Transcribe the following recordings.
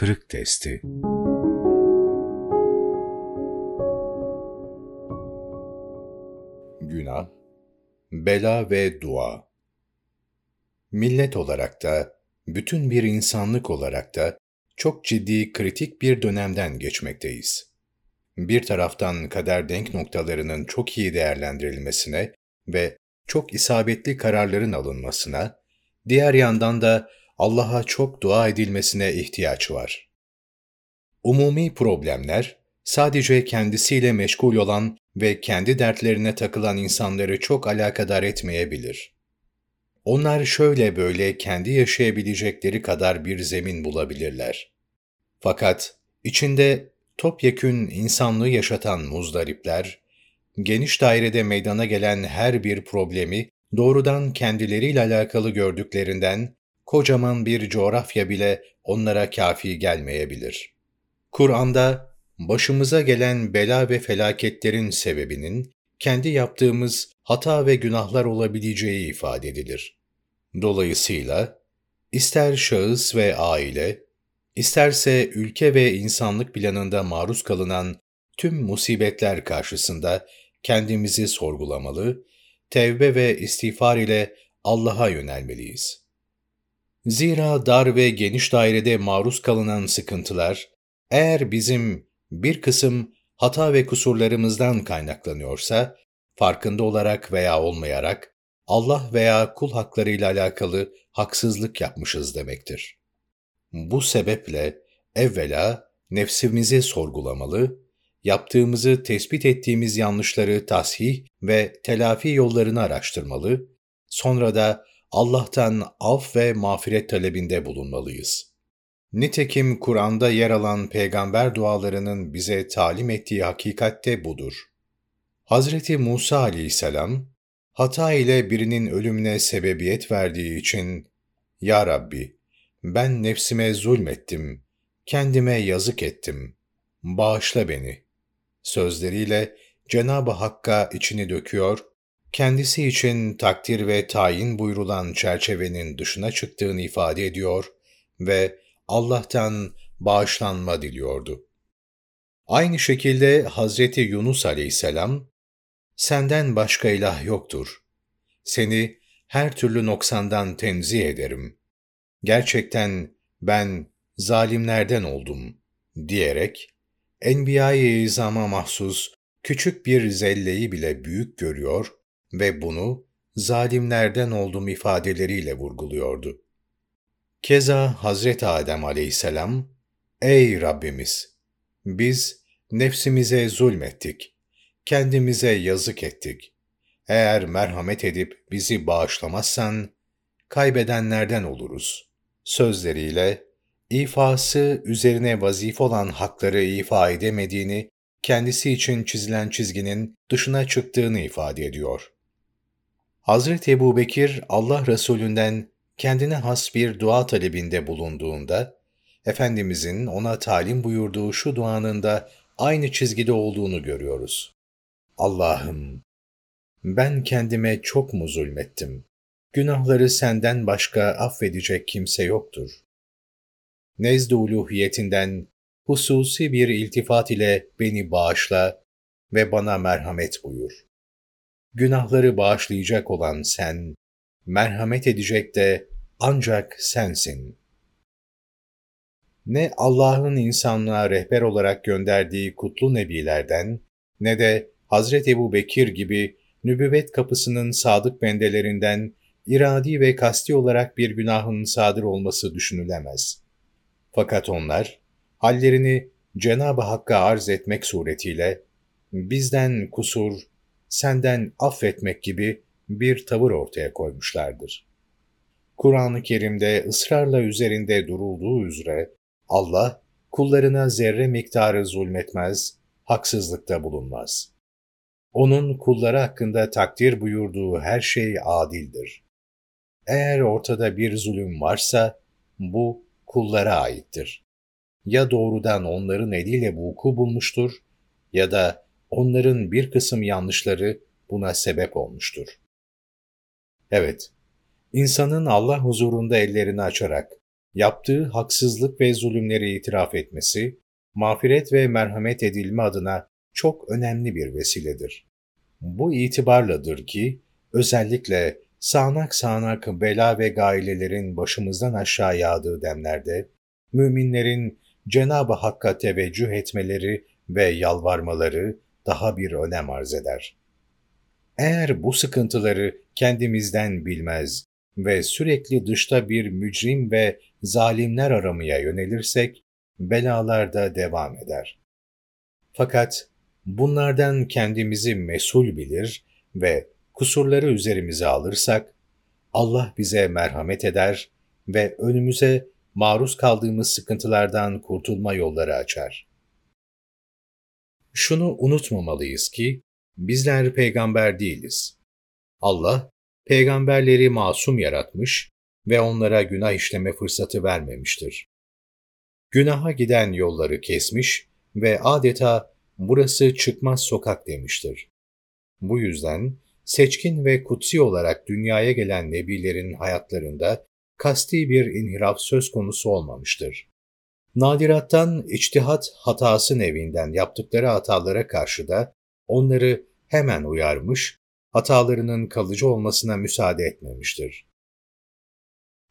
kırık testi. Günah, bela ve dua. Millet olarak da, bütün bir insanlık olarak da çok ciddi kritik bir dönemden geçmekteyiz. Bir taraftan kader denk noktalarının çok iyi değerlendirilmesine ve çok isabetli kararların alınmasına, diğer yandan da Allah'a çok dua edilmesine ihtiyaç var. Umumi problemler, sadece kendisiyle meşgul olan ve kendi dertlerine takılan insanları çok alakadar etmeyebilir. Onlar şöyle böyle kendi yaşayabilecekleri kadar bir zemin bulabilirler. Fakat içinde topyekün insanlığı yaşatan muzdaripler, geniş dairede meydana gelen her bir problemi doğrudan kendileriyle alakalı gördüklerinden kocaman bir coğrafya bile onlara kafi gelmeyebilir. Kur'an'da başımıza gelen bela ve felaketlerin sebebinin kendi yaptığımız hata ve günahlar olabileceği ifade edilir. Dolayısıyla ister şahıs ve aile, isterse ülke ve insanlık planında maruz kalınan tüm musibetler karşısında kendimizi sorgulamalı, tevbe ve istiğfar ile Allah'a yönelmeliyiz. Zira dar ve geniş dairede maruz kalınan sıkıntılar, eğer bizim bir kısım hata ve kusurlarımızdan kaynaklanıyorsa, farkında olarak veya olmayarak Allah veya kul haklarıyla alakalı haksızlık yapmışız demektir. Bu sebeple evvela nefsimizi sorgulamalı, yaptığımızı tespit ettiğimiz yanlışları tasih ve telafi yollarını araştırmalı, sonra da Allah'tan af ve mağfiret talebinde bulunmalıyız. Nitekim Kur'an'da yer alan peygamber dualarının bize talim ettiği hakikatte budur. Hazreti Musa aleyhisselam, hata ile birinin ölümüne sebebiyet verdiği için, Ya Rabbi, ben nefsime zulmettim, kendime yazık ettim, bağışla beni. Sözleriyle Cenab-ı Hakk'a içini döküyor kendisi için takdir ve tayin buyrulan çerçevenin dışına çıktığını ifade ediyor ve Allah'tan bağışlanma diliyordu. Aynı şekilde Hazreti Yunus aleyhisselam, senden başka ilah yoktur. Seni her türlü noksandan tenzih ederim. Gerçekten ben zalimlerden oldum diyerek Enbiya-i İzam'a mahsus küçük bir zelleyi bile büyük görüyor ve bunu zalimlerden oldum ifadeleriyle vurguluyordu. Keza Hazreti Adem aleyhisselam, Ey Rabbimiz! Biz nefsimize zulmettik, kendimize yazık ettik. Eğer merhamet edip bizi bağışlamazsan, kaybedenlerden oluruz. Sözleriyle, ifası üzerine vazif olan hakları ifa edemediğini, kendisi için çizilen çizginin dışına çıktığını ifade ediyor. Hazreti Ebu Bekir Allah Resulünden kendine has bir dua talebinde bulunduğunda, Efendimizin ona talim buyurduğu şu duanın da aynı çizgide olduğunu görüyoruz. Allah'ım, ben kendime çok mu zulmettim? Günahları senden başka affedecek kimse yoktur. Nezd-i uluhiyetinden hususi bir iltifat ile beni bağışla ve bana merhamet buyur günahları bağışlayacak olan sen, merhamet edecek de ancak sensin. Ne Allah'ın insanlığa rehber olarak gönderdiği kutlu nebilerden, ne de Hazreti Ebu Bekir gibi nübüvvet kapısının sadık bendelerinden iradi ve kasti olarak bir günahın sadır olması düşünülemez. Fakat onlar, hallerini Cenab-ı Hakk'a arz etmek suretiyle, bizden kusur, senden affetmek gibi bir tavır ortaya koymuşlardır. Kur'an-ı Kerim'de ısrarla üzerinde durulduğu üzere Allah kullarına zerre miktarı zulmetmez, haksızlıkta bulunmaz. Onun kulları hakkında takdir buyurduğu her şey adildir. Eğer ortada bir zulüm varsa bu kullara aittir. Ya doğrudan onların eliyle vuku bulmuştur ya da onların bir kısım yanlışları buna sebep olmuştur. Evet, insanın Allah huzurunda ellerini açarak yaptığı haksızlık ve zulümleri itiraf etmesi, mağfiret ve merhamet edilme adına çok önemli bir vesiledir. Bu itibarladır ki, özellikle sağanak sağanak bela ve gailelerin başımızdan aşağı yağdığı demlerde, müminlerin Cenab-ı Hakk'a teveccüh etmeleri ve yalvarmaları daha bir önem arz eder. Eğer bu sıkıntıları kendimizden bilmez ve sürekli dışta bir mücrim ve zalimler aramaya yönelirsek, belalar da devam eder. Fakat bunlardan kendimizi mesul bilir ve kusurları üzerimize alırsak, Allah bize merhamet eder ve önümüze maruz kaldığımız sıkıntılardan kurtulma yolları açar. Şunu unutmamalıyız ki, bizler peygamber değiliz. Allah, peygamberleri masum yaratmış ve onlara günah işleme fırsatı vermemiştir. Günaha giden yolları kesmiş ve adeta burası çıkmaz sokak demiştir. Bu yüzden seçkin ve kutsi olarak dünyaya gelen nebilerin hayatlarında kasti bir inhiraf söz konusu olmamıştır. Nadirattan içtihat hatası nevinden yaptıkları hatalara karşı da onları hemen uyarmış, hatalarının kalıcı olmasına müsaade etmemiştir.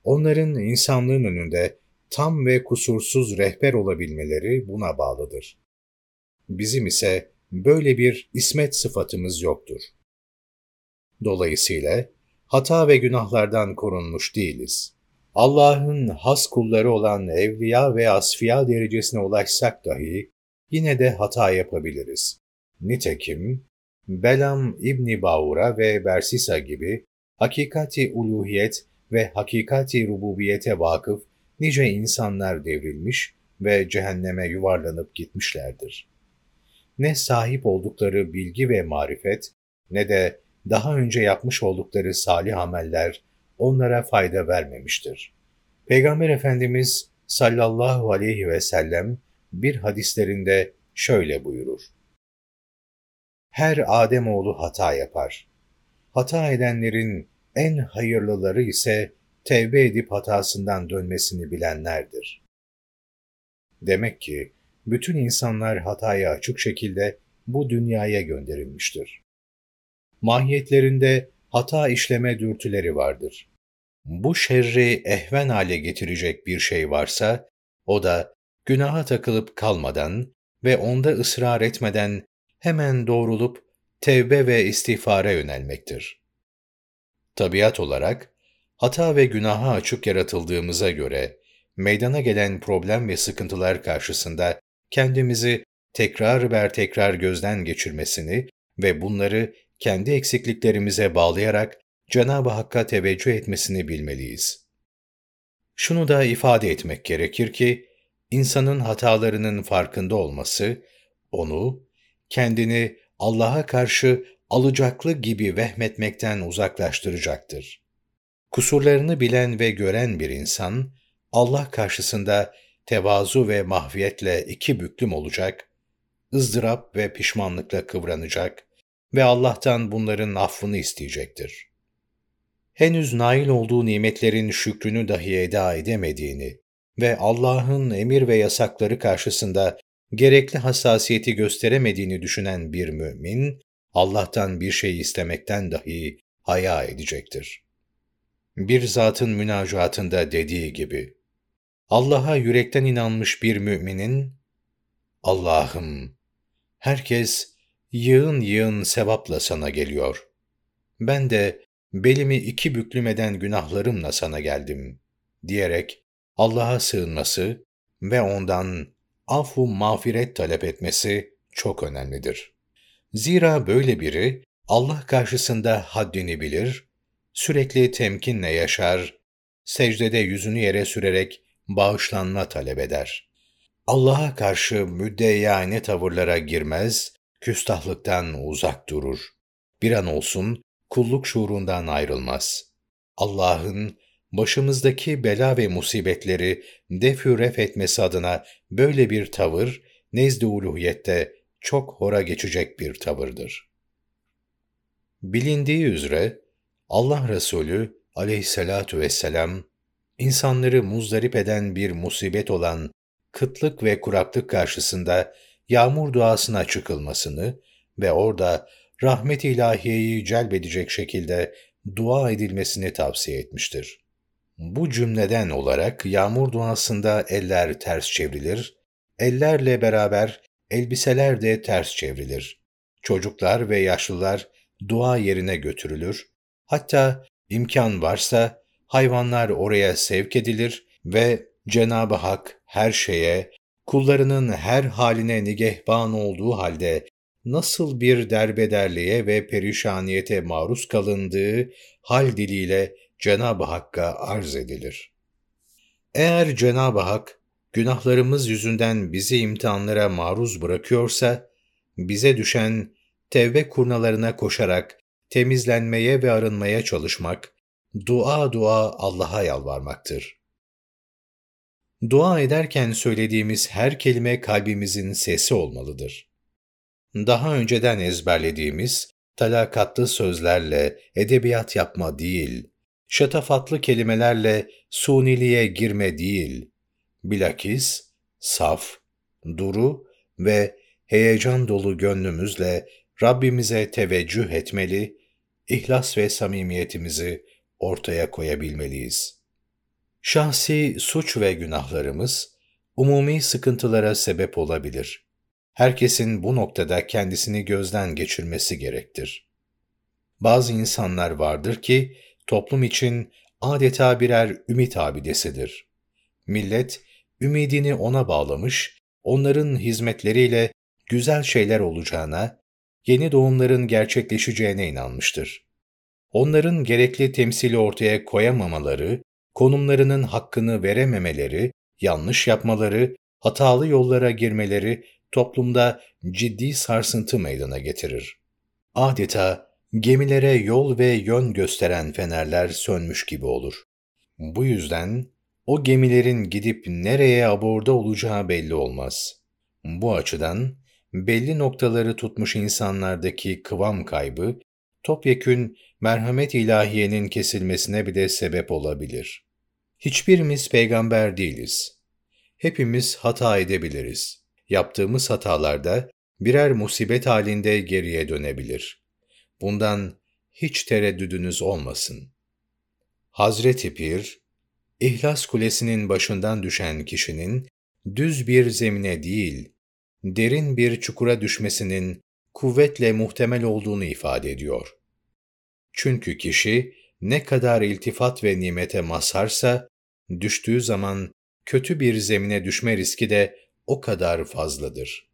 Onların insanlığın önünde tam ve kusursuz rehber olabilmeleri buna bağlıdır. Bizim ise böyle bir ismet sıfatımız yoktur. Dolayısıyla hata ve günahlardan korunmuş değiliz. Allah'ın has kulları olan evliya ve asfiya derecesine ulaşsak dahi yine de hata yapabiliriz. Nitekim Belam İbni Baura ve Bersisa gibi hakikati uluhiyet ve hakikati rububiyete vakıf nice insanlar devrilmiş ve cehenneme yuvarlanıp gitmişlerdir. Ne sahip oldukları bilgi ve marifet ne de daha önce yapmış oldukları salih ameller onlara fayda vermemiştir. Peygamber Efendimiz sallallahu aleyhi ve sellem bir hadislerinde şöyle buyurur. Her Ademoğlu hata yapar. Hata edenlerin en hayırlıları ise tevbe edip hatasından dönmesini bilenlerdir. Demek ki bütün insanlar hataya açık şekilde bu dünyaya gönderilmiştir. Mahiyetlerinde hata işleme dürtüleri vardır. Bu şerri ehven hale getirecek bir şey varsa, o da günaha takılıp kalmadan ve onda ısrar etmeden hemen doğrulup tevbe ve istiğfara yönelmektir. Tabiat olarak hata ve günaha açık yaratıldığımıza göre meydana gelen problem ve sıkıntılar karşısında kendimizi tekrar ver tekrar gözden geçirmesini ve bunları kendi eksikliklerimize bağlayarak Cenab-ı Hakk'a teveccüh etmesini bilmeliyiz. Şunu da ifade etmek gerekir ki, insanın hatalarının farkında olması, onu, kendini Allah'a karşı alacaklı gibi vehmetmekten uzaklaştıracaktır. Kusurlarını bilen ve gören bir insan, Allah karşısında tevazu ve mahviyetle iki büklüm olacak, ızdırap ve pişmanlıkla kıvranacak ve Allah'tan bunların affını isteyecektir. Henüz nail olduğu nimetlerin şükrünü dahi eda edemediğini ve Allah'ın emir ve yasakları karşısında gerekli hassasiyeti gösteremediğini düşünen bir mümin, Allah'tan bir şey istemekten dahi haya edecektir. Bir zatın münacatında dediği gibi, Allah'a yürekten inanmış bir müminin, Allah'ım, herkes yığın yığın sevapla sana geliyor. Ben de belimi iki büklümeden günahlarımla sana geldim, diyerek Allah'a sığınması ve ondan afu mağfiret talep etmesi çok önemlidir. Zira böyle biri Allah karşısında haddini bilir, sürekli temkinle yaşar, secdede yüzünü yere sürerek bağışlanma talep eder. Allah'a karşı müddeyane tavırlara girmez, küstahlıktan uzak durur. Bir an olsun kulluk şuurundan ayrılmaz. Allah'ın başımızdaki bela ve musibetleri defü ref etmesi adına böyle bir tavır, nezd-i uluhiyette çok hora geçecek bir tavırdır. Bilindiği üzere Allah Resulü aleyhissalatu vesselam İnsanları muzdarip eden bir musibet olan kıtlık ve kuraklık karşısında yağmur duasına çıkılmasını ve orada rahmet ilahiyeyi celbedecek şekilde dua edilmesini tavsiye etmiştir. Bu cümleden olarak yağmur duasında eller ters çevrilir, ellerle beraber elbiseler de ters çevrilir. Çocuklar ve yaşlılar dua yerine götürülür, hatta imkan varsa hayvanlar oraya sevk edilir ve Cenab-ı Hak her şeye, kullarının her haline nigehban olduğu halde nasıl bir derbederliğe ve perişaniyete maruz kalındığı hal diliyle Cenab-ı Hakk'a arz edilir. Eğer Cenab-ı Hak günahlarımız yüzünden bizi imtihanlara maruz bırakıyorsa, bize düşen tevbe kurnalarına koşarak temizlenmeye ve arınmaya çalışmak, dua dua Allah'a yalvarmaktır. Dua ederken söylediğimiz her kelime kalbimizin sesi olmalıdır. Daha önceden ezberlediğimiz talakatlı sözlerle edebiyat yapma değil, şatafatlı kelimelerle suniliğe girme değil, bilakis saf, duru ve heyecan dolu gönlümüzle Rabbimize teveccüh etmeli, ihlas ve samimiyetimizi ortaya koyabilmeliyiz. Şahsi suç ve günahlarımız, umumi sıkıntılara sebep olabilir. Herkesin bu noktada kendisini gözden geçirmesi gerektir. Bazı insanlar vardır ki, toplum için adeta birer ümit abidesidir. Millet, ümidini ona bağlamış, onların hizmetleriyle güzel şeyler olacağına, yeni doğumların gerçekleşeceğine inanmıştır. Onların gerekli temsili ortaya koyamamaları, konumlarının hakkını verememeleri, yanlış yapmaları, hatalı yollara girmeleri toplumda ciddi sarsıntı meydana getirir. Adeta gemilere yol ve yön gösteren fenerler sönmüş gibi olur. Bu yüzden o gemilerin gidip nereye aborda olacağı belli olmaz. Bu açıdan belli noktaları tutmuş insanlardaki kıvam kaybı, topyekün merhamet ilahiyenin kesilmesine bile sebep olabilir. Hiçbirimiz peygamber değiliz. Hepimiz hata edebiliriz. Yaptığımız hatalarda birer musibet halinde geriye dönebilir. Bundan hiç tereddüdünüz olmasın. Hazreti Pir, İhlas Kulesi'nin başından düşen kişinin düz bir zemine değil, derin bir çukura düşmesinin kuvvetle muhtemel olduğunu ifade ediyor. Çünkü kişi ne kadar iltifat ve nimete mazharsa, düştüğü zaman kötü bir zemine düşme riski de o kadar fazladır.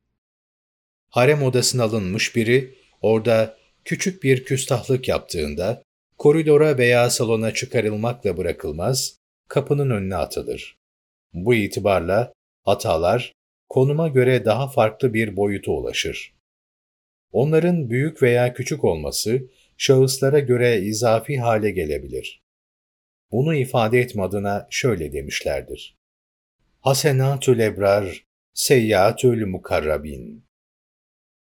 Harem odasına alınmış biri, orada küçük bir küstahlık yaptığında, koridora veya salona çıkarılmakla bırakılmaz, kapının önüne atılır. Bu itibarla hatalar konuma göre daha farklı bir boyuta ulaşır. Onların büyük veya küçük olması şahıslara göre izafi hale gelebilir. Bunu ifade etme adına şöyle demişlerdir. Hasenatül ebrar, seyyiatül mukarrabin.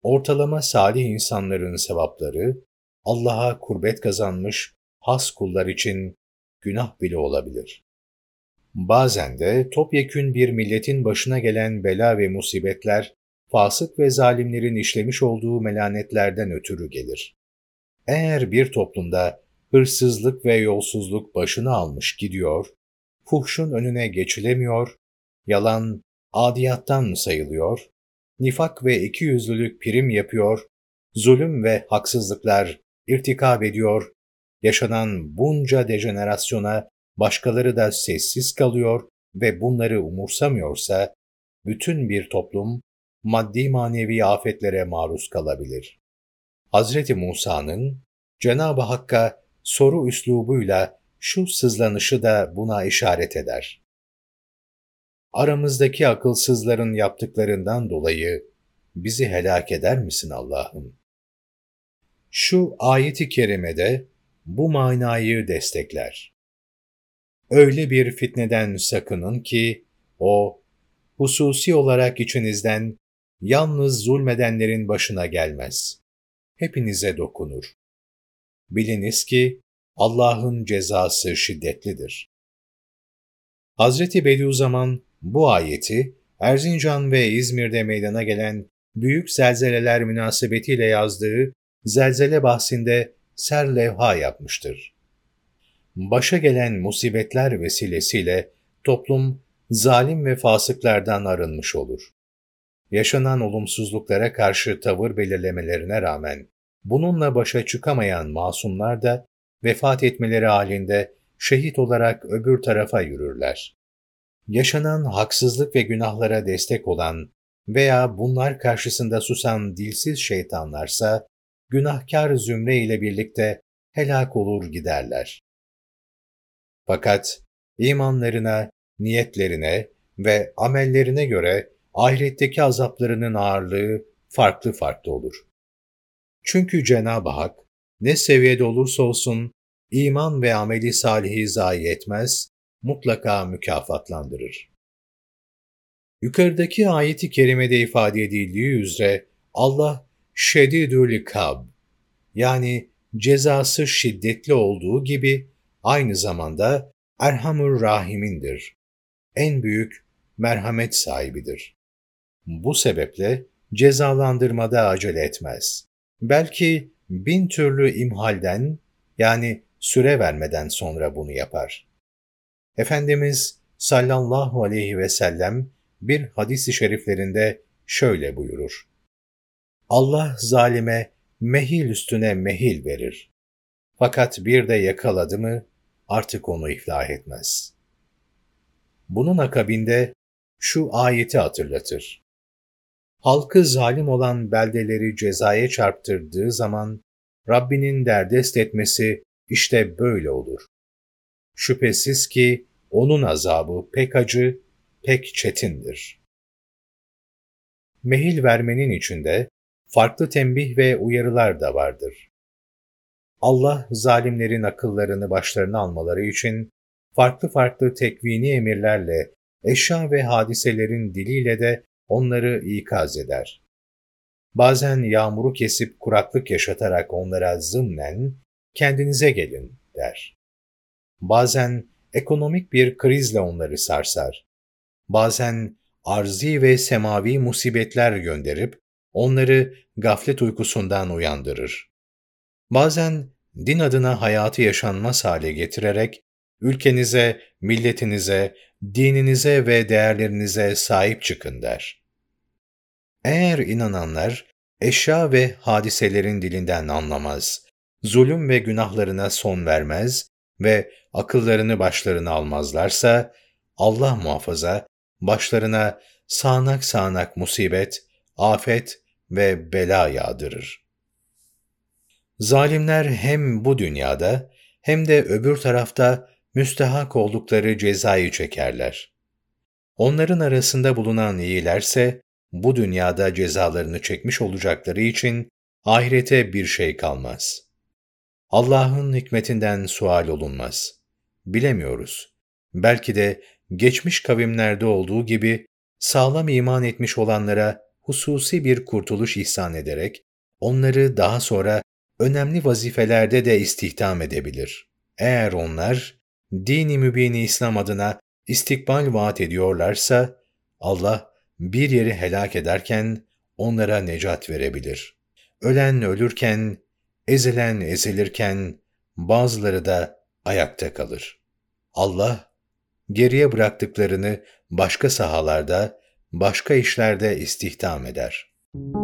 Ortalama salih insanların sevapları, Allah'a kurbet kazanmış has kullar için günah bile olabilir. Bazen de topyekün bir milletin başına gelen bela ve musibetler, fasık ve zalimlerin işlemiş olduğu melanetlerden ötürü gelir. Eğer bir toplumda hırsızlık ve yolsuzluk başını almış gidiyor, fuhşun önüne geçilemiyor, yalan adiyattan sayılıyor, nifak ve ikiyüzlülük prim yapıyor, zulüm ve haksızlıklar irtikab ediyor, yaşanan bunca dejenerasyona başkaları da sessiz kalıyor ve bunları umursamıyorsa, bütün bir toplum maddi manevi afetlere maruz kalabilir. Hazreti Musa'nın Cenab-ı Hakk'a soru üslubuyla şu sızlanışı da buna işaret eder. Aramızdaki akılsızların yaptıklarından dolayı bizi helak eder misin Allah'ım? Şu ayeti kerimede bu manayı destekler. Öyle bir fitneden sakının ki o hususi olarak içinizden yalnız zulmedenlerin başına gelmez. Hepinize dokunur. Biliniz ki Allah'ın cezası şiddetlidir. Hazreti Bediüzzaman bu ayeti Erzincan ve İzmir'de meydana gelen büyük zelzeleler münasebetiyle yazdığı zelzele bahsinde ser levha yapmıştır. Başa gelen musibetler vesilesiyle toplum zalim ve fasıklardan arınmış olur. Yaşanan olumsuzluklara karşı tavır belirlemelerine rağmen bununla başa çıkamayan masumlar da vefat etmeleri halinde şehit olarak öbür tarafa yürürler. Yaşanan haksızlık ve günahlara destek olan veya bunlar karşısında susan dilsiz şeytanlarsa, günahkar zümre ile birlikte helak olur giderler. Fakat imanlarına, niyetlerine ve amellerine göre ahiretteki azaplarının ağırlığı farklı farklı olur. Çünkü Cenab-ı Hak ne seviyede olursa olsun iman ve ameli salihi zayi etmez, mutlaka mükafatlandırır. Yukarıdaki ayeti kerimede ifade edildiği üzere Allah şedidül kab yani cezası şiddetli olduğu gibi aynı zamanda Erhamur Rahim'indir. En büyük merhamet sahibidir. Bu sebeple cezalandırmada acele etmez. Belki bin türlü imhalden yani süre vermeden sonra bunu yapar. Efendimiz sallallahu aleyhi ve sellem bir hadis-i şeriflerinde şöyle buyurur. Allah zalime mehil üstüne mehil verir. Fakat bir de yakaladı mı artık onu iflah etmez. Bunun akabinde şu ayeti hatırlatır. Halkı zalim olan beldeleri cezaya çarptırdığı zaman Rabbinin derdest etmesi işte böyle olur. Şüphesiz ki onun azabı pek acı, pek çetindir. Mehil vermenin içinde farklı tembih ve uyarılar da vardır. Allah zalimlerin akıllarını başlarına almaları için farklı farklı tekvini emirlerle, eşya ve hadiselerin diliyle de onları ikaz eder. Bazen yağmuru kesip kuraklık yaşatarak onlara zımnen, kendinize gelin der. Bazen ekonomik bir krizle onları sarsar. Bazen arzi ve semavi musibetler gönderip onları gaflet uykusundan uyandırır. Bazen din adına hayatı yaşanmaz hale getirerek ülkenize, milletinize, dininize ve değerlerinize sahip çıkın der. Eğer inananlar eşya ve hadiselerin dilinden anlamaz, zulüm ve günahlarına son vermez ve akıllarını başlarına almazlarsa, Allah muhafaza başlarına sağanak sağanak musibet, afet ve bela yağdırır. Zalimler hem bu dünyada hem de öbür tarafta müstehak oldukları cezayı çekerler. Onların arasında bulunan iyilerse bu dünyada cezalarını çekmiş olacakları için ahirete bir şey kalmaz. Allah'ın hikmetinden sual olunmaz. Bilemiyoruz. Belki de geçmiş kavimlerde olduğu gibi sağlam iman etmiş olanlara hususi bir kurtuluş ihsan ederek onları daha sonra önemli vazifelerde de istihdam edebilir. Eğer onlar dini mübini İslam adına istikbal vaat ediyorlarsa Allah bir yeri helak ederken onlara necat verebilir. Ölen ölürken, ezilen ezilirken bazıları da ayakta kalır. Allah geriye bıraktıklarını başka sahalarda, başka işlerde istihdam eder.''